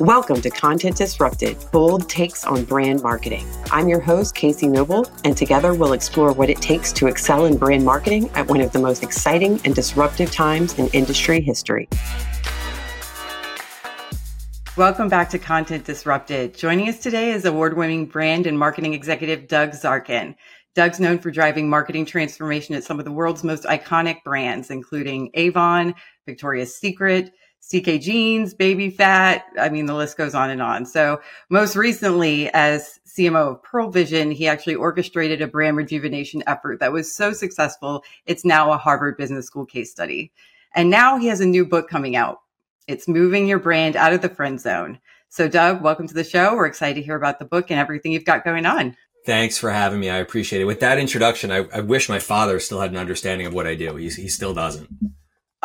Welcome to Content Disrupted, bold takes on brand marketing. I'm your host, Casey Noble, and together we'll explore what it takes to excel in brand marketing at one of the most exciting and disruptive times in industry history. Welcome back to Content Disrupted. Joining us today is award winning brand and marketing executive Doug Zarkin. Doug's known for driving marketing transformation at some of the world's most iconic brands, including Avon, Victoria's Secret, CK Jeans, Baby Phat. I mean, the list goes on and on. So most recently as CMO of Pearle Vision, he actually orchestrated a brand rejuvenation effort that was so successful. It's now a Harvard Business School case study. And now he has a new book coming out. It's moving your brand out of the friend zone. So Doug, welcome to the show. We're excited to hear about the book and everything you've got going on. Thanks for having me. I appreciate it. With that introduction, I, I wish my father still had an understanding of what I do. He, he still doesn't.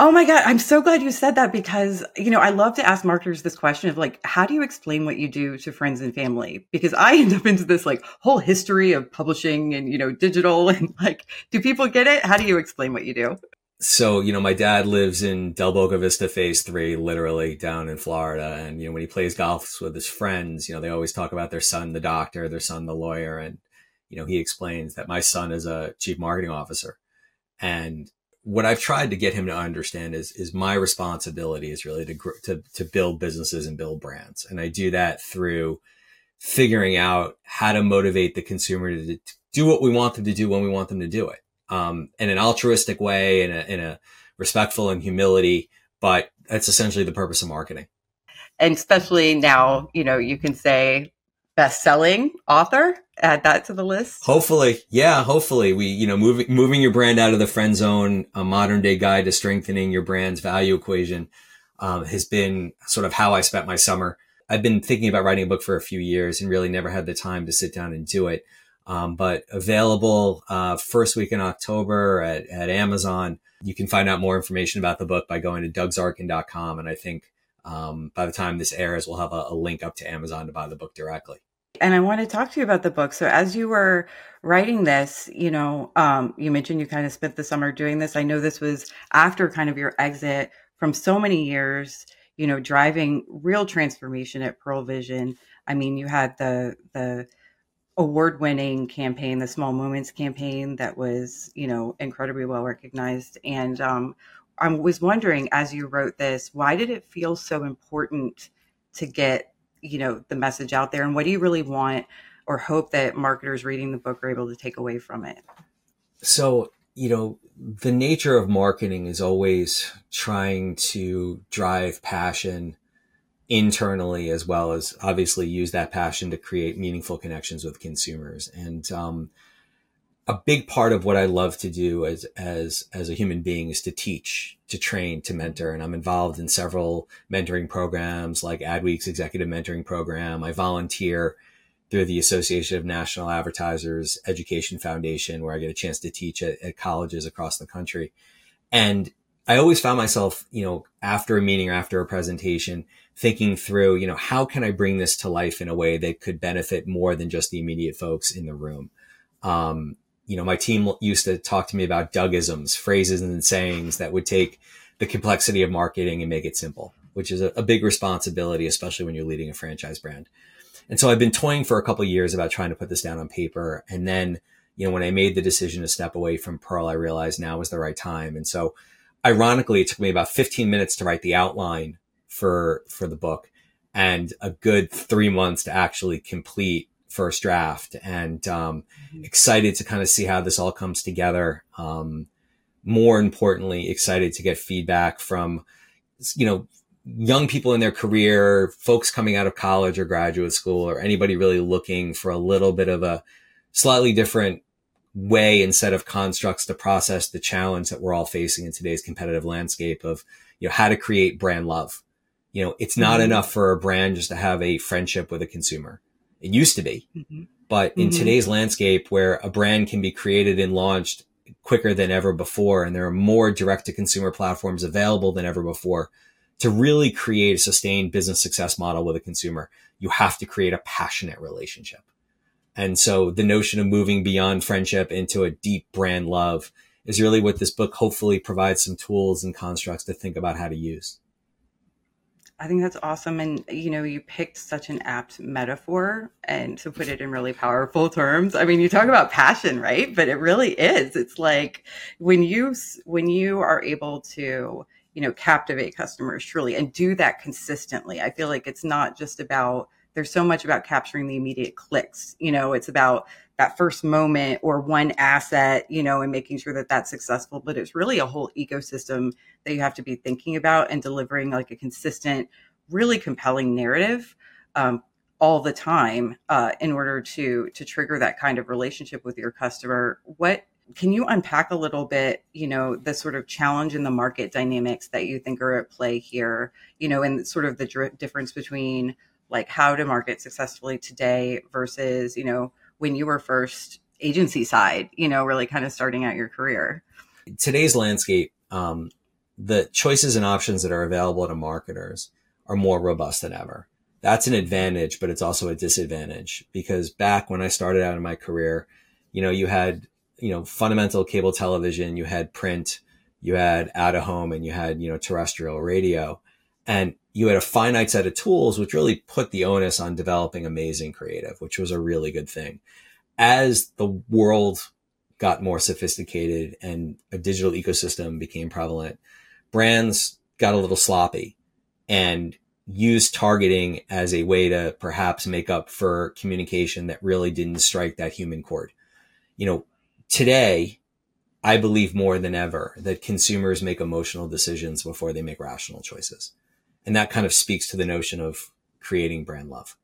Oh my God. I'm so glad you said that because, you know, I love to ask marketers this question of like, how do you explain what you do to friends and family? Because I end up into this like whole history of publishing and, you know, digital and like, do people get it? How do you explain what you do? So, you know, my dad lives in Del Boca Vista phase three, literally down in Florida. And, you know, when he plays golf with his friends, you know, they always talk about their son, the doctor, their son, the lawyer. And, you know, he explains that my son is a chief marketing officer. And what I've tried to get him to understand is is my responsibility is really to to to build businesses and build brands, and I do that through figuring out how to motivate the consumer to, to do what we want them to do when we want them to do it, um, in an altruistic way, in a in a respectful and humility. But that's essentially the purpose of marketing. And especially now, you know, you can say best-selling author. Add that to the list. Hopefully. Yeah hopefully. We you know moving moving your brand out of the friend zone a modern day guide to strengthening your brand's value equation um, has been sort of how i spent my summer. I've been thinking about writing a book for a few years and really never had the time to sit down and do it. Um, but available uh, first week in october at, at amazon. You can find out more information about the book by going to dougzarkin.com and i think um, by the time this airs, we'll have a, a link up to Amazon to buy the book directly and I want to talk to you about the book. So as you were writing this, you know, um, you mentioned you kind of spent the summer doing this. I know this was after kind of your exit from so many years, you know, driving real transformation at Pearle Vision. I mean, you had the the award-winning campaign, the Small Moments campaign, that was, you know, incredibly well recognized. And um, I was wondering, as you wrote this, why did it feel so important to get you know the message out there and what do you really want or hope that marketers reading the book are able to take away from it? So you know the nature of marketing is always trying to drive passion internally as well as obviously use that passion to create meaningful connections with consumers. And um, a big part of what I love to do as as as a human being is to teach, to train, to mentor, and I'm involved in several mentoring programs like Adweek's executive mentoring program. I volunteer through the Association of National Advertisers Education Foundation, where I get a chance to teach at, at colleges across the country. And I always found myself, you know, after a meeting or after a presentation, thinking through, you know, how can I bring this to life in a way that could benefit more than just the immediate folks in the room? Um, you know, my team used to talk to me about Dougisms, phrases and sayings that would take the complexity of marketing and make it simple, which is a, a big responsibility, especially when you're leading a franchise brand. And so I've been toying for a couple years about trying to put this down on paper. And then, you know, when I made the decision to step away from Pearle, I realized now was the right time. And so ironically, it took me about 15 minutes to write the outline for, for the book and a good three months to actually complete first draft and um, mm-hmm. excited to kind of see how this all comes together. Um, more importantly, excited to get feedback from, you know, young people in their career, folks coming out of college or graduate school, or anybody really looking for a little bit of a slightly different way and set of constructs to process the challenge that we're all facing in today's competitive landscape of, you know, how to create brand love. You know, it's not mm-hmm. enough for a brand just to have a friendship with a consumer it used to be. Mm-hmm. But in mm-hmm. today's landscape where a brand can be created and launched quicker than ever before, and there are more direct to consumer platforms available than ever before, to really create a sustained business success model with a consumer, you have to create a passionate relationship. And so the notion of moving beyond friendship into a deep brand love is really what this book hopefully provides some tools and constructs to think about how to use. I think that's awesome. And, you know, you picked such an apt metaphor and to put it in really powerful terms. I mean, you talk about passion, right? But it really is. It's like when you, when you are able to, you know, captivate customers truly and do that consistently, I feel like it's not just about, there's so much about capturing the immediate clicks. You know, it's about that first moment or one asset, you know, and making sure that that's successful. But it's really a whole ecosystem that you have to be thinking about and delivering like a consistent, really compelling narrative um, all the time uh, in order to to trigger that kind of relationship with your customer. What can you unpack a little bit, you know, the sort of challenge in the market dynamics that you think are at play here, you know, and sort of the difference between like how to market successfully today versus, you know, when you were first agency side, you know, really kind of starting out your career? Today's landscape, um, the choices and options that are available to marketers are more robust than ever. That's an advantage, but it's also a disadvantage because back when I started out in my career, you know, you had, you know, fundamental cable television, you had print, you had out of home and you had, you know, terrestrial radio and you had a finite set of tools, which really put the onus on developing amazing creative, which was a really good thing. As the world got more sophisticated and a digital ecosystem became prevalent, brands got a little sloppy and used targeting as a way to perhaps make up for communication that really didn't strike that human chord. You know, today, I believe more than ever that consumers make emotional decisions before they make rational choices. And that kind of speaks to the notion of creating brand love.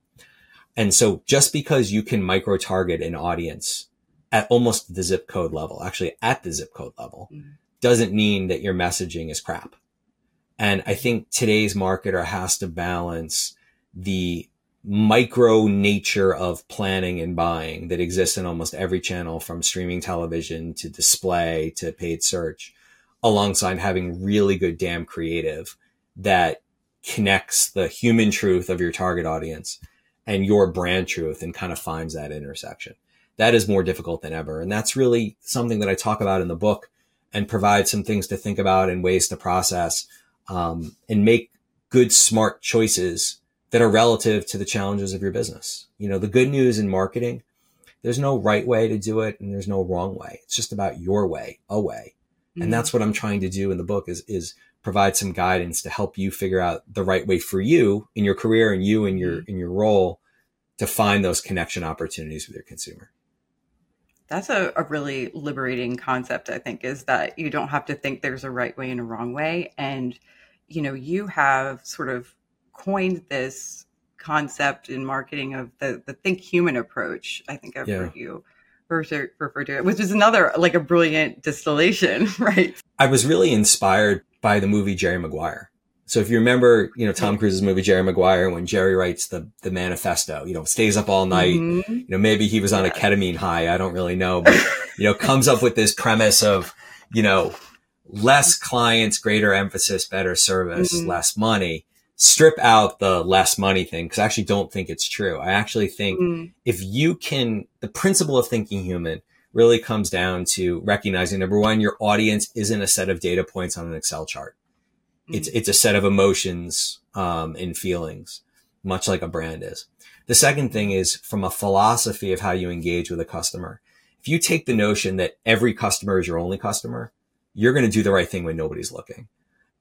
And so just because you can micro target an audience at almost the zip code level, actually at the zip code level, mm-hmm doesn't mean that your messaging is crap. And I think today's marketer has to balance the micro nature of planning and buying that exists in almost every channel from streaming television to display to paid search alongside having really good damn creative that connects the human truth of your target audience and your brand truth and kind of finds that intersection. That is more difficult than ever. And that's really something that I talk about in the book and provide some things to think about and ways to process um, and make good, smart choices that are relative to the challenges of your business. You know, the good news in marketing, there's no right way to do it and there's no wrong way. It's just about your way, a way. Mm-hmm. And that's what I'm trying to do in the book is, is provide some guidance to help you figure out the right way for you in your career and you in your, mm-hmm. in your role to find those connection opportunities with your consumer. That's a, a really liberating concept, I think, is that you don't have to think there's a right way and a wrong way. And, you know, you have sort of coined this concept in marketing of the, the think human approach. I think I've yeah. heard you refer, refer to it, which is another like a brilliant distillation, right? I was really inspired by the movie Jerry Maguire. So if you remember, you know, Tom Cruise's movie Jerry Maguire, when Jerry writes the the manifesto, you know, stays up all night. Mm-hmm. You know, maybe he was on a ketamine high. I don't really know, but you know, comes up with this premise of, you know, less clients, greater emphasis, better service, mm-hmm. less money. Strip out the less money thing because I actually don't think it's true. I actually think mm-hmm. if you can, the principle of thinking human really comes down to recognizing number one, your audience isn't a set of data points on an Excel chart it's, it's a set of emotions, um, and feelings, much like a brand is. The second thing is from a philosophy of how you engage with a customer. If you take the notion that every customer is your only customer, you're going to do the right thing when nobody's looking.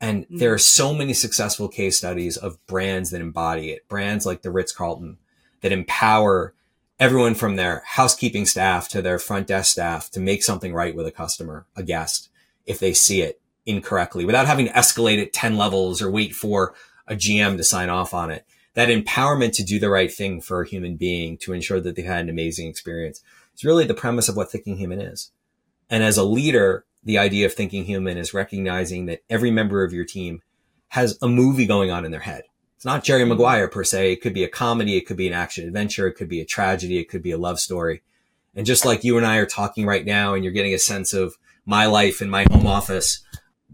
And mm-hmm. there are so many successful case studies of brands that embody it. Brands like the Ritz Carlton that empower everyone from their housekeeping staff to their front desk staff to make something right with a customer, a guest, if they see it incorrectly without having to escalate it 10 levels or wait for a GM to sign off on it. That empowerment to do the right thing for a human being to ensure that they've had an amazing experience is really the premise of what thinking human is. And as a leader, the idea of thinking human is recognizing that every member of your team has a movie going on in their head. It's not Jerry Maguire per se. It could be a comedy. It could be an action adventure. It could be a tragedy. It could be a love story. And just like you and I are talking right now and you're getting a sense of my life in my home office,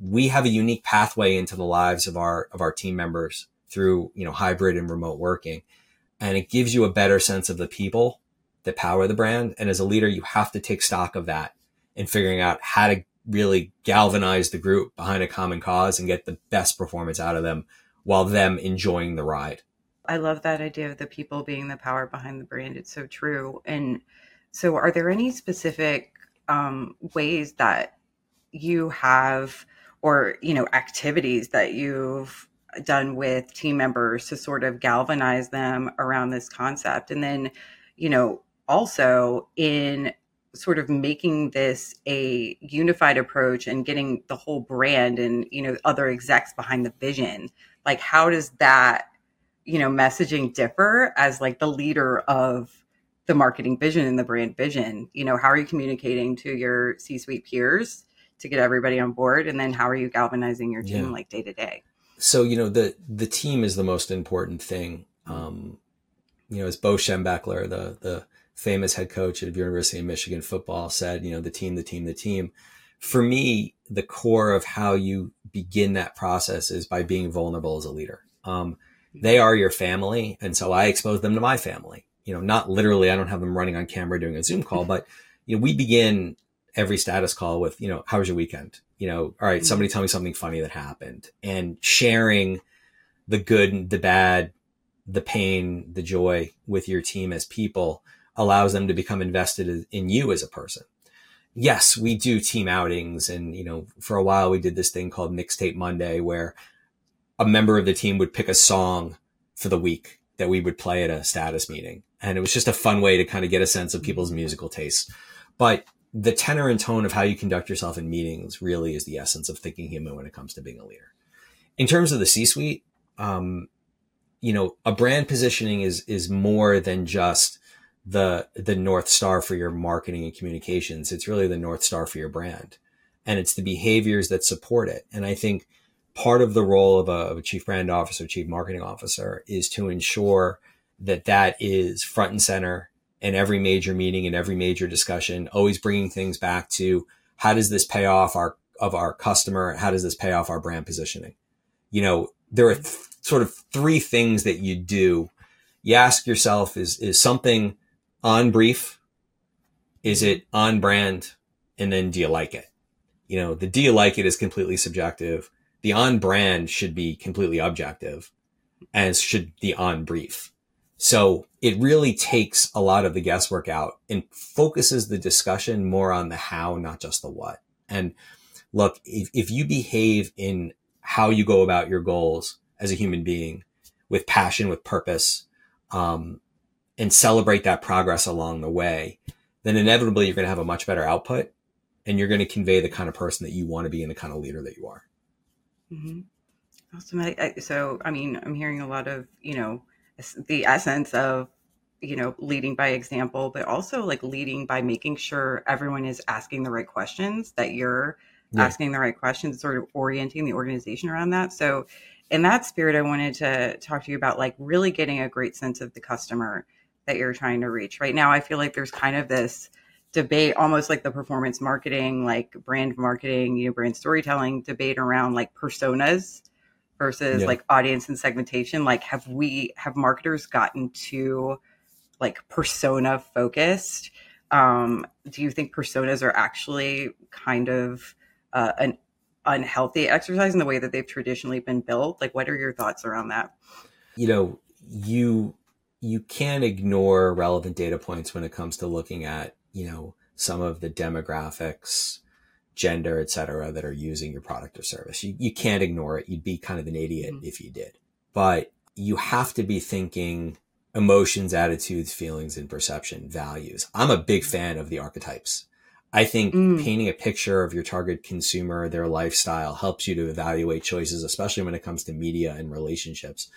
we have a unique pathway into the lives of our of our team members through you know hybrid and remote working and it gives you a better sense of the people that power the brand and as a leader you have to take stock of that and figuring out how to really galvanize the group behind a common cause and get the best performance out of them while them enjoying the ride. I love that idea of the people being the power behind the brand. It's so true. And so, are there any specific um, ways that you have, or you know, activities that you've done with team members to sort of galvanize them around this concept? And then, you know, also in sort of making this a unified approach and getting the whole brand and you know other execs behind the vision like how does that you know messaging differ as like the leader of the marketing vision and the brand vision you know how are you communicating to your c-suite peers to get everybody on board and then how are you galvanizing your team yeah. like day to day so you know the the team is the most important thing um you know as bo schembechler the the famous head coach at University of Michigan football said, you know, the team, the team, the team. For me, the core of how you begin that process is by being vulnerable as a leader. Um, they are your family. And so I expose them to my family. You know, not literally, I don't have them running on camera doing a Zoom call, but, you know, we begin every status call with, you know, how was your weekend? You know, all right, somebody tell me something funny that happened and sharing the good, the bad, the pain, the joy with your team as people allows them to become invested in you as a person. Yes, we do team outings. And, you know, for a while we did this thing called Mixtape Monday where a member of the team would pick a song for the week that we would play at a status meeting. And it was just a fun way to kind of get a sense of people's musical tastes. But the tenor and tone of how you conduct yourself in meetings really is the essence of thinking human when it comes to being a leader. In terms of the C suite, um, you know, a brand positioning is, is more than just the the north star for your marketing and communications. It's really the north star for your brand. And it's the behaviors that support it. And i think part of the role of a, of a chief brand officer chief marketing officer is to ensure that that is front and center in every major meeting and every major discussion always bringing things back to how does this pay off our of our customer? How does this pay off our brand positioning? You know there are th- sort of three things that you do. You ask yourself is is something on brief? Is it on brand? And then do you like it? You know, the do you like it is completely subjective. The on brand should be completely objective as should the on brief. So it really takes a lot of the guesswork out and focuses the discussion more on the how, not just the what. And look, if, if you behave in how you go about your goals as a human being with passion, with purpose, um, and celebrate that progress along the way, then inevitably you're going to have a much better output and you're going to convey the kind of person that you want to be and the kind of leader that you are. Mm-hmm. Awesome. I, I, so, I mean, I'm hearing a lot of, you know, the essence of, you know, leading by example, but also like leading by making sure everyone is asking the right questions, that you're yeah. asking the right questions, sort of orienting the organization around that. So, in that spirit, I wanted to talk to you about like really getting a great sense of the customer that you're trying to reach. Right now, I feel like there's kind of this debate, almost like the performance marketing, like brand marketing, you know, brand storytelling debate around like personas versus yeah. like audience and segmentation. Like, have we, have marketers gotten too like persona focused? Um, do you think personas are actually kind of uh, an unhealthy exercise in the way that they've traditionally been built? Like, what are your thoughts around that? You know, you you can't ignore relevant data points when it comes to looking at, you know, some of the demographics, gender, et cetera, that are using your product or service. You, you can't ignore it. You'd be kind of an idiot mm-hmm. if you did. But you have to be thinking emotions, attitudes, feelings, and perception, values. I'm a big fan of the archetypes. I think mm. painting a picture of your target consumer, their lifestyle helps you to evaluate choices, especially when it comes to media and relationships,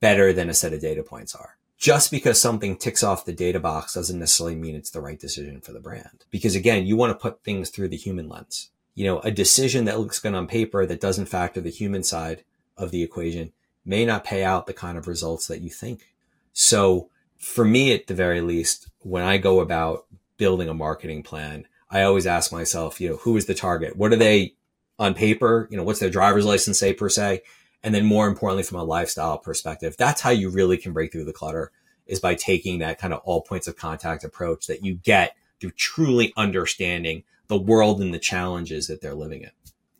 better than a set of data points are just because something ticks off the data box doesn't necessarily mean it's the right decision for the brand. Because again, you want to put things through the human lens. You know, a decision that looks good on paper that doesn't factor the human side of the equation may not pay out the kind of results that you think. So for me, at the very least, when I go about building a marketing plan, I always ask myself, you know, who is the target? What are they on paper? You know, what's their driver's license say per se? And then more importantly, from a lifestyle perspective, that's how you really can break through the clutter is by taking that kind of all points of contact approach that you get through truly understanding the world and the challenges that they're living in.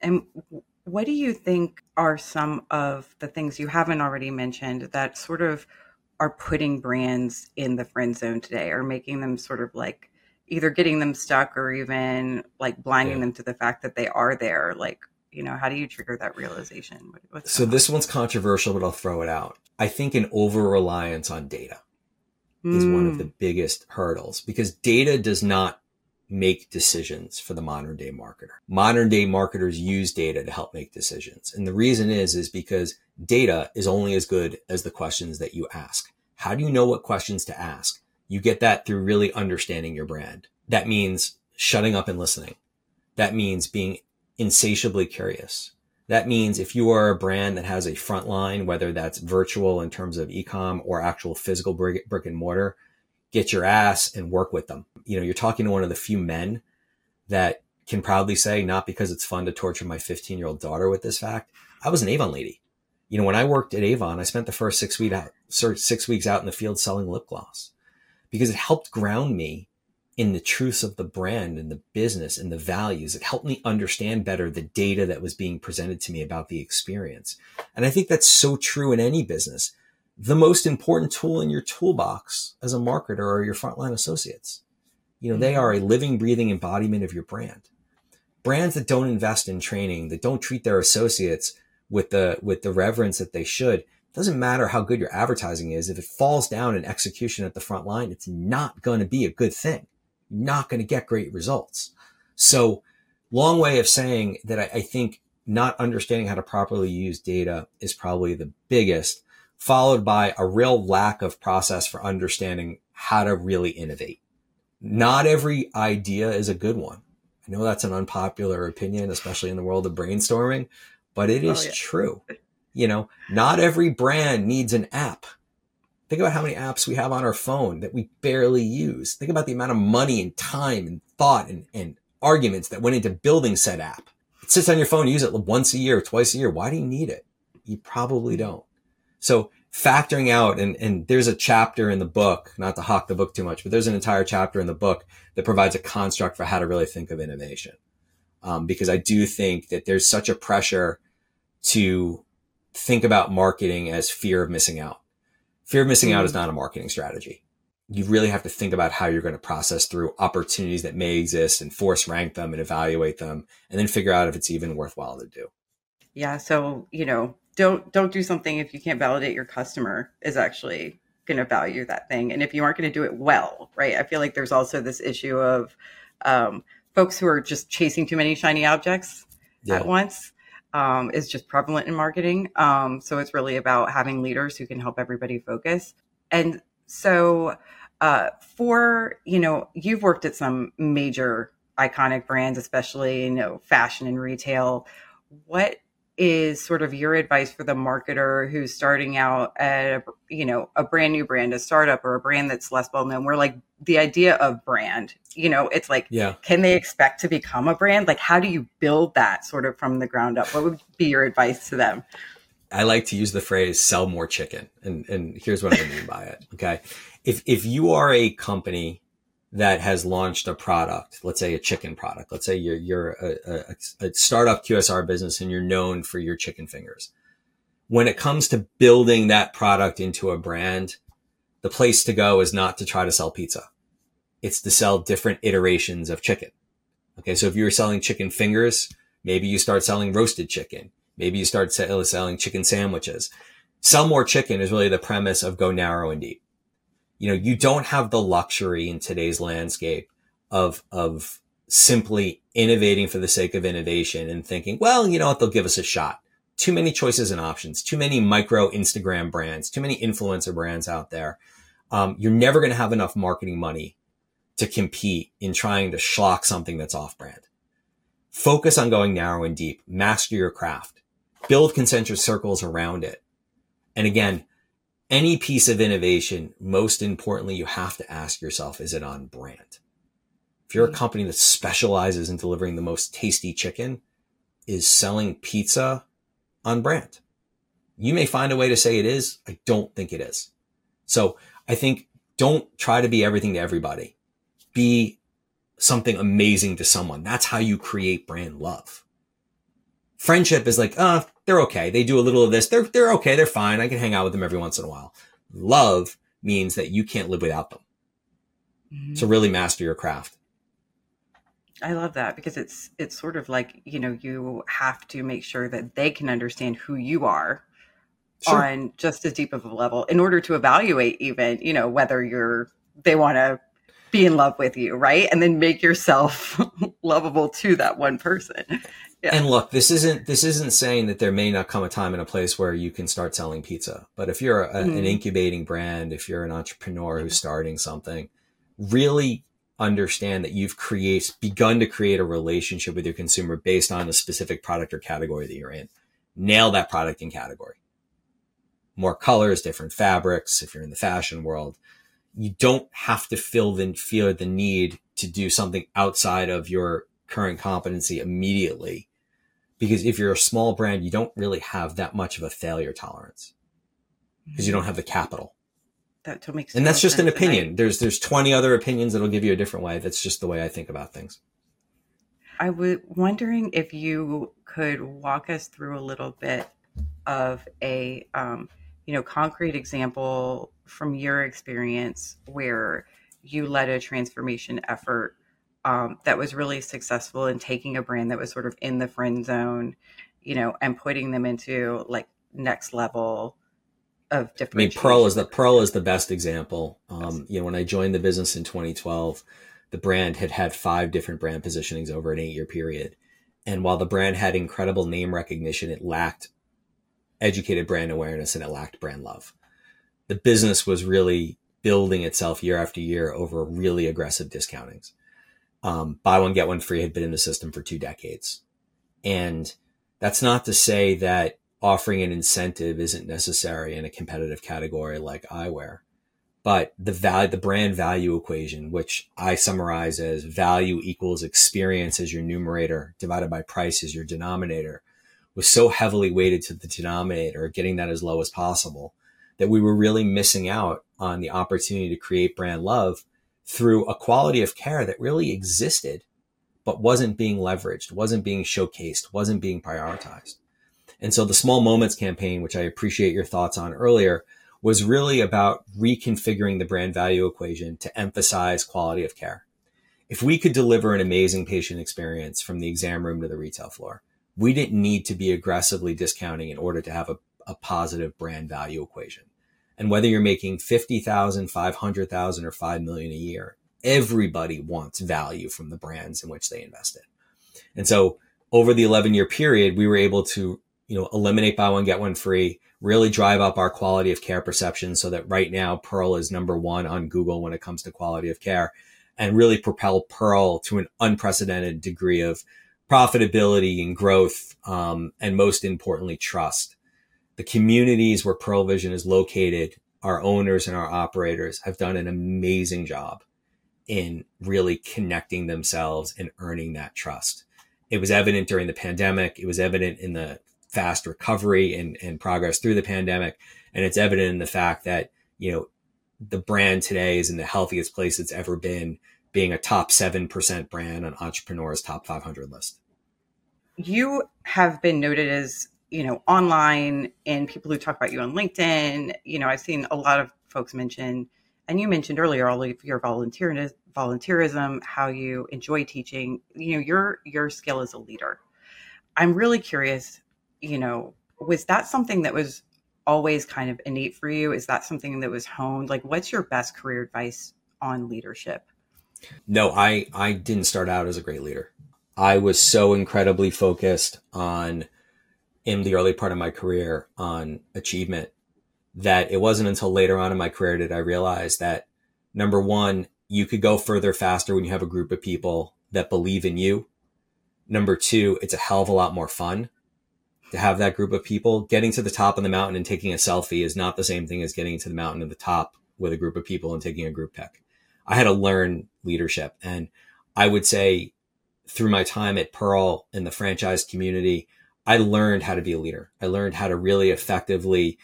And What do you think are some of the things you haven't already mentioned that sort of are putting brands in the friend zone today or making them sort of like either getting them stuck or even like blinding yeah. them to the fact that they are there? Like, you know, how do you trigger that realization? What's so this one's controversial, but I'll throw it out. I think an over reliance on data is mm. one of the mm. biggest hurdles because data does not make decisions for the modern day marketer. Modern day marketers use data to help make decisions. And the reason is, is because data is only as good as the questions that you ask. How do you know what questions to ask? You get that through really understanding your brand. That means shutting up and listening. That means being insatiably curious. That means if you are a brand that has a front line, whether that's virtual in terms of ecom or actual physical brick, brick and mortar, get your ass and work with them. You know, you're talking to one of the few men that can proudly say, not because it's fun to torture my 15 year old daughter with this fact. I was an Avon lady. You know, when I worked at Avon, I spent the first six weeks out, six weeks out in the field selling lip gloss because it helped ground me in the truths of the brand and the business and the values. It helped me understand better the data that was being presented to me about the experience. And I think that's so true in any business. The most important tool in your toolbox as a marketer are your frontline associates. You know, they mm-hmm. are a living, breathing embodiment of your brand. Brands that don't invest in training, that don't treat their associates with the, with the reverence that they should, doesn't matter how good your advertising is. If it falls down in execution at the front line, it's not going to be a good thing not going to get great results. So long way of saying that I, I, think not understanding how to properly use data is probably the biggest, followed by a real lack of process for understanding how to really innovate. Not every idea is a good one. I know that's an unpopular opinion, especially in the world of brainstorming, but it oh, is oh, yeah. true. You know, not every brand needs an app. Think about how many apps we have on our phone that we barely use. Think about the amount of money and time and thought and, and arguments that went into building said app. It sits on your phone, use it once a year, twice a year. Why do you need it? You probably don't. So factoring out, and, and there's a chapter in the book, not to hawk the book too much, but there's an entire chapter in the book that provides a construct for how to really think of innovation. Um, because I do think that there's such a pressure to think about marketing as fear of missing out. Fear of missing out is mm. not a marketing strategy. You really have to think about how you're going to process through opportunities that may exist and force rank them and evaluate them and then figure out if it's even worthwhile to do. Yeah. So, you know, don't don't do something if you can't validate your customer is actually going to value that thing. And if you aren't going to do it well, right? I feel like there's also this issue of um, folks who are just chasing too many shiny objects yeah. at once um, is just prevalent in marketing. Um, so it's really about having leaders who can help everybody focus. And so, uh, for you know, you've worked at some major iconic brands, especially you know, fashion and retail. What is sort of your advice for the marketer who's starting out at a, you know a brand new brand a startup or a brand that's less well known where like the idea of brand you know it's like yeah. can they expect to become a brand? Like how do you build that sort of from the ground up? What would be your advice to them? I like to use the phrase sell more chicken and and here's what i mean by it okay? If if you are a company that has launched a product, let's say a chicken product. Let's say you're, you're a, a, a, startup QSR business and you're known for your chicken fingers. When it comes to building that product into a brand, the place to go is not to try to sell pizza. It's to sell different iterations of chicken. Okay. So if you're selling chicken fingers, maybe you start selling roasted chicken. Maybe you start selling chicken sandwiches. Sell more chicken is really the premise of go narrow and deep you know, you don't have the luxury in today's landscape of, of simply innovating for the sake of innovation and thinking, well, you know what? They'll give us a shot. Too many choices and options, too many micro Instagram brands, too many influencer brands out there. Um, you're never going to have enough marketing money to compete in trying to schlock something that's off brand. Focus on going narrow and deep, master your craft, build concentric circles around it. And again, any piece of innovation, most importantly, you have to ask yourself, is it on brand? If you're a mm. company that specializes in delivering the most tasty chicken, is selling pizza on brand? You may find a way to say it is. I don't think it is. So I think don't try to be everything to everybody. Be something amazing to someone. That's how you create brand love. Friendship is like, uh, they're okay. They do a little of this. They're, they're okay. They're fine. I can hang out with them every once in a while. Love means that you can't live without them. Mm-hmm. So really master your craft. I love that because it's it's sort of like, you know, you have to make sure that they can understand who you are sure. on just as deep of a level in order to evaluate even, you know, whether you're they want to be in love with you, right? And then make yourself lovable to that one person. Yeah. And look, this isn't this isn't saying that there may not come a time and a place where you can start selling pizza. But if you're a, mm-hmm. an incubating brand, if you're an entrepreneur who's starting something, really understand that you've create begun to create a relationship with your consumer based on a specific product or category that you're in. Nail that product and category. More colors, different fabrics. If you're in the fashion world, you don't have to feel the feel the need to do something outside of your current competency immediately. Because if you're a small brand, you don't really have that much of a failure tolerance because you don't have the capital. That makes sense. and that's just an opinion. There's there's 20 other opinions that'll give you a different way. That's just the way I think about things. I was wondering if you could walk us through a little bit of a um, you know concrete example from your experience where you led a transformation effort um, that was really successful in taking a brand that was sort of in the friend zone, you know, and putting them into like next level of different. I mean, Pearle is the Pearle is the best example. Um, you know, when I joined the business in 2012, the brand had had five different brand positionings over an eight year period, and while the brand had incredible name recognition, it lacked educated brand awareness and it lacked brand love the business was really building itself year after year over really aggressive discountings. Um, buy one, get one free had been in the system for two decades. And that's not to say that offering an incentive isn't necessary in a competitive category like eyewear. But the value, the brand value equation, which I summarize as value equals experience as your numerator divided by price as your denominator, was so heavily weighted to the denominator, getting that as low as possible that we were really missing out on the opportunity to create brand love through a quality of care that really existed, but wasn't being leveraged, wasn't being showcased, wasn't being prioritized. And so the small moments campaign, which I appreciate your thoughts on earlier, was really about reconfiguring the brand value equation to emphasize quality of care. If we could deliver an amazing patient experience from the exam room to the retail floor, we didn't need to be aggressively discounting in order to have a, a positive brand value equation. And whether you're making 50,000, 500,000 or 5 million a year, everybody wants value from the brands in which they invested. And so over the 11 year period, we were able to, you know, eliminate buy one, get one free, really drive up our quality of care perception so that right now Pearle is number one on Google when it comes to quality of care and really propel Pearle to an unprecedented degree of profitability and growth. Um, and most importantly, trust the communities where Pearle Vision is located, our owners and our operators have done an amazing job in really connecting themselves and earning that trust. It was evident during the pandemic. It was evident in the fast recovery and, and progress through the pandemic. And it's evident in the fact that, you know, the brand today is in the healthiest place it's ever been, being a top 7% brand on Entrepreneur's top 500 list. You have been noted as you know, online and people who talk about you on LinkedIn. You know, I've seen a lot of folks mention, and you mentioned earlier all of your volunteerism, volunteerism, how you enjoy teaching. You know, your your skill as a leader. I'm really curious. You know, was that something that was always kind of innate for you? Is that something that was honed? Like, what's your best career advice on leadership? No, I I didn't start out as a great leader. I was so incredibly focused on in the early part of my career on achievement that it wasn't until later on in my career did I realize that number one, you could go further faster when you have a group of people that believe in you. Number two, it's a hell of a lot more fun to have that group of people. Getting to the top of the mountain and taking a selfie is not the same thing as getting to the mountain at the top with a group of people and taking a group pic. I had to learn leadership. And I would say through my time at Pearle in the franchise community, I learned how to be a leader. I learned how to really effectively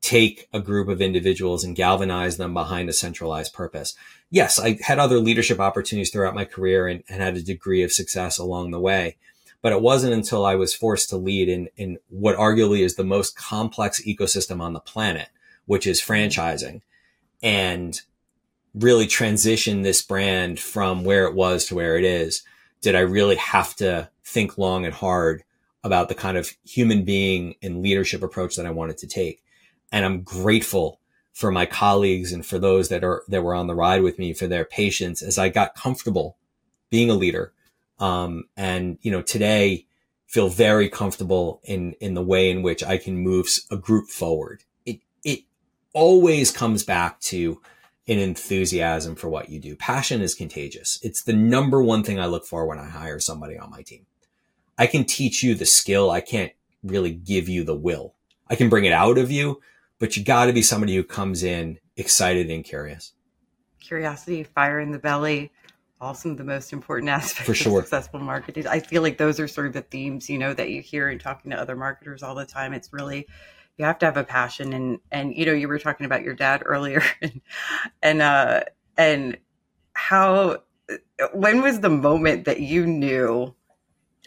take a group of individuals and galvanize them behind a centralized purpose. Yes, I had other leadership opportunities throughout my career and, and had a degree of success along the way. But it wasn't until I was forced to lead in, in what arguably is the most complex ecosystem on the planet, which is franchising and really transition this brand from where it was to where it is. Did I really have to think long and hard about the kind of human being and leadership approach that I wanted to take? And I'm grateful for my colleagues and for those that are that were on the ride with me for their patience as I got comfortable being a leader. Um, and you know, today feel very comfortable in in the way in which I can move a group forward. It it always comes back to an enthusiasm for what you do. Passion is contagious. It's the number one thing I look for when I hire somebody on my team. I can teach you the skill. I can't really give you the will. I can bring it out of you, but you got to be somebody who comes in excited and curious. Curiosity, fire in the belly, all some of the most important aspects For sure. of successful marketing. I feel like those are sort of the themes, you know, that you hear in talking to other marketers all the time. It's really you have to have a passion and and you know, you were talking about your dad earlier and and uh and how when was the moment that you knew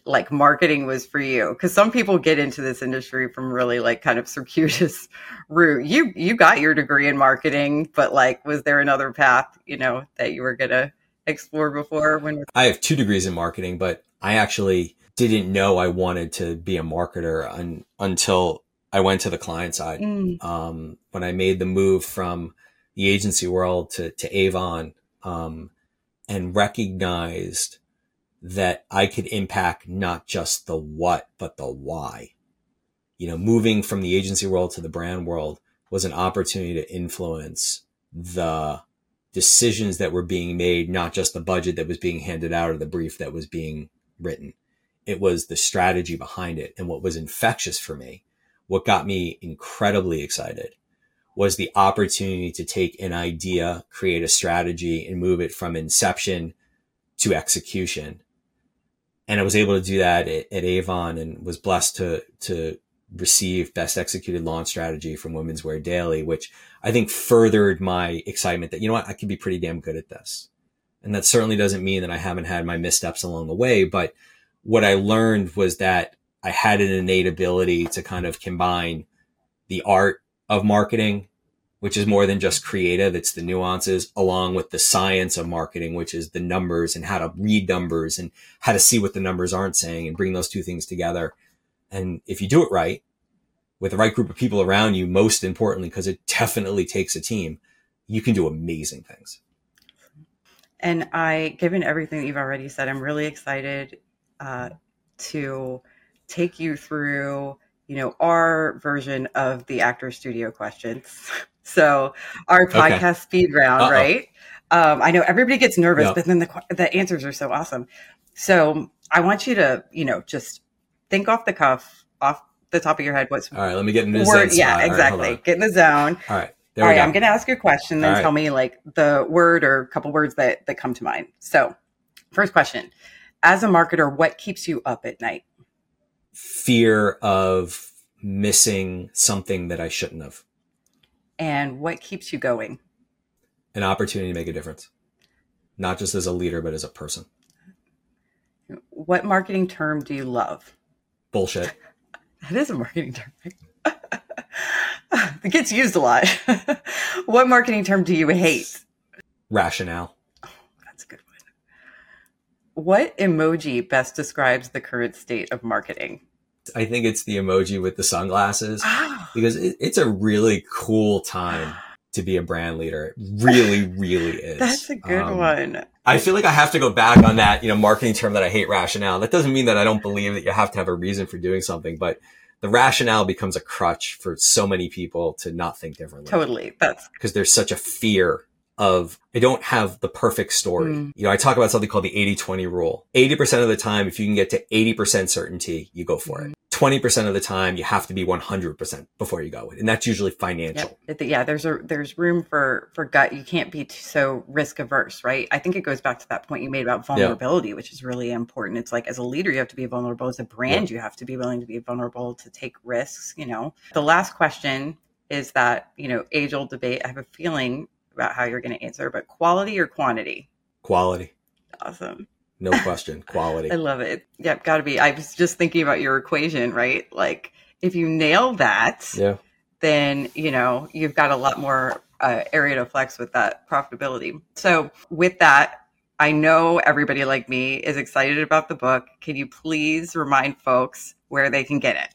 like marketing was for you? Because some people get into this industry from really like kind of circuitous route. You you got your degree in marketing but like was there another path you know that you were gonna explore before when i have two degrees in marketing but i actually didn't know i wanted to be a marketer un, until i went to the client side. Mm. um, when i made the move from the agency world to, to avon um, and recognized that I could impact not just the what, but the why. You know, moving from the agency world to the brand world was an opportunity to influence the decisions that were being made, not just the budget that was being handed out or the brief that was being written. It was the strategy behind it. And what was infectious for me, what got me incredibly excited was the opportunity to take an idea, create a strategy and move it from inception to execution and I was able to do that at, at, Avon and was blessed to to receive best executed launch strategy from Women's Wear Daily, which I think furthered my excitement that you know what I could be pretty damn good at this. And that certainly doesn't mean that I haven't had my missteps along the way, but what I learned was that I had an innate ability to kind of combine the art of marketing which is more than just creative. It's the nuances along with the science of marketing, which is the numbers and how to read numbers and how to see what the numbers aren't saying and bring those two things together. And if you do it right with the right group of people around you, most importantly, because it definitely takes a team, you can do amazing things. And I, given everything that you've already said, I'm really excited uh, to take you through, you know, our version of the actor studio questions. So our podcast okay. speed round, Uh-oh. right? Um, I know everybody gets nervous, yep. but then the the answers are so awesome. So I want you to, you know, just think off the cuff, off the top of your head. What's all right? Let me get in the word. Zone yeah, exactly. Right, get in the zone. All right. All right. Go. I'm going to ask you a question, then tell me like the word or a couple words that that come to mind. So, first question: As a marketer, what keeps you up at night? Fear of missing something that I shouldn't have and what keeps you going? An opportunity to make a difference, not just as a leader, but as a person. What marketing term do you love? Bullshit. that is a marketing term. it gets used a lot. what marketing term do you hate? Rationale. Oh, that's a good one. What emoji best describes the current state of marketing? I think it's the emoji with the sunglasses ah. Because it, it's a really cool time to be a brand leader. It really, really is. That's a good um, one. I feel like I have to go back on that, you know, marketing term that I hate rationale. That doesn't mean that I don't believe that you have to have a reason for doing something, but the rationale becomes a crutch for so many people to not think differently. Totally. That's because there's such a fear of I don't have the perfect story. Mm. You know, I talk about something called the 80-20 rule. 80% of the time, if you can get to 80% certainty, you go for mm. it. 20% of the time you have to be 100% before you go and that's usually financial. Yep. yeah there's a there's room for for gut you can't be so risk averse right? I think it goes back to that point you made about vulnerability which is really important. It's like as a leader you have to be vulnerable. As a brand you have to be willing to be vulnerable to take risks you know? The last question is that you know age old debate. I have a feeling about how you're going to answer but quality or quantity? Quality. Awesome no question, quality. I love it. Yep, got to be. I was just thinking about your equation, right? Like if you nail that, yeah. then you know you've got a lot more uh, area to flex with that profitability. So with that, I know everybody like me is excited about the book. Can you please remind folks where they can get it?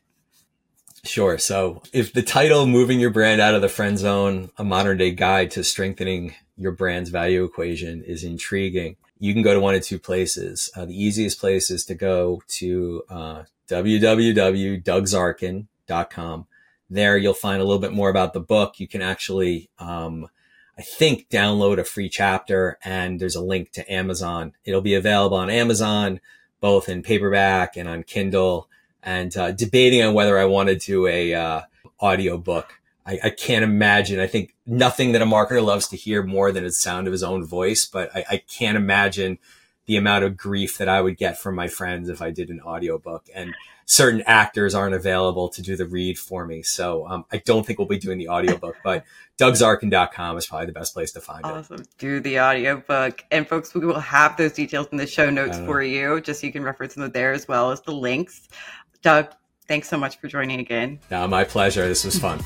Sure. So if the title Moving Your Brand Out of the Friend Zone, a modern day guide to strengthening your brand's value equation is intriguing, you can go to one of two places. Uh, the easiest place is to go to uh, www.dougzarkin.com. There you'll find a little bit more about the book. You can actually, um, I think, download a free chapter and there's a link to Amazon. It'll be available on Amazon, both in paperback and on Kindle and uh, debating on whether I want to do a uh, audio book. I, I, can't imagine. I think nothing that a marketer loves to hear more than the sound of his own voice, but I, I can't imagine the amount of grief that I would get from my friends if I did an audiobook. And certain actors aren't available to do the read for me. So um, I don't think we'll be doing the audiobook, but DougZarkin.com is probably the best place to find awesome. it. Awesome. Do the audiobook. And folks, we will have those details in the show notes for you, just so you can reference them there as well as the links. Doug, thanks so much for joining again. No, my pleasure. This was fun.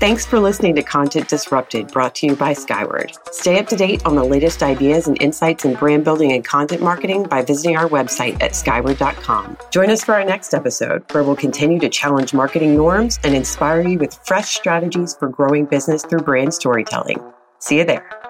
Thanks for listening to Content Disrupted, brought to you by Skyword. Stay up to date on the latest ideas and insights in brand building and content marketing by visiting our website at skyword.com. Join us for our next episode, where we'll continue to challenge marketing norms and inspire you with fresh strategies for growing business through brand storytelling. See you there.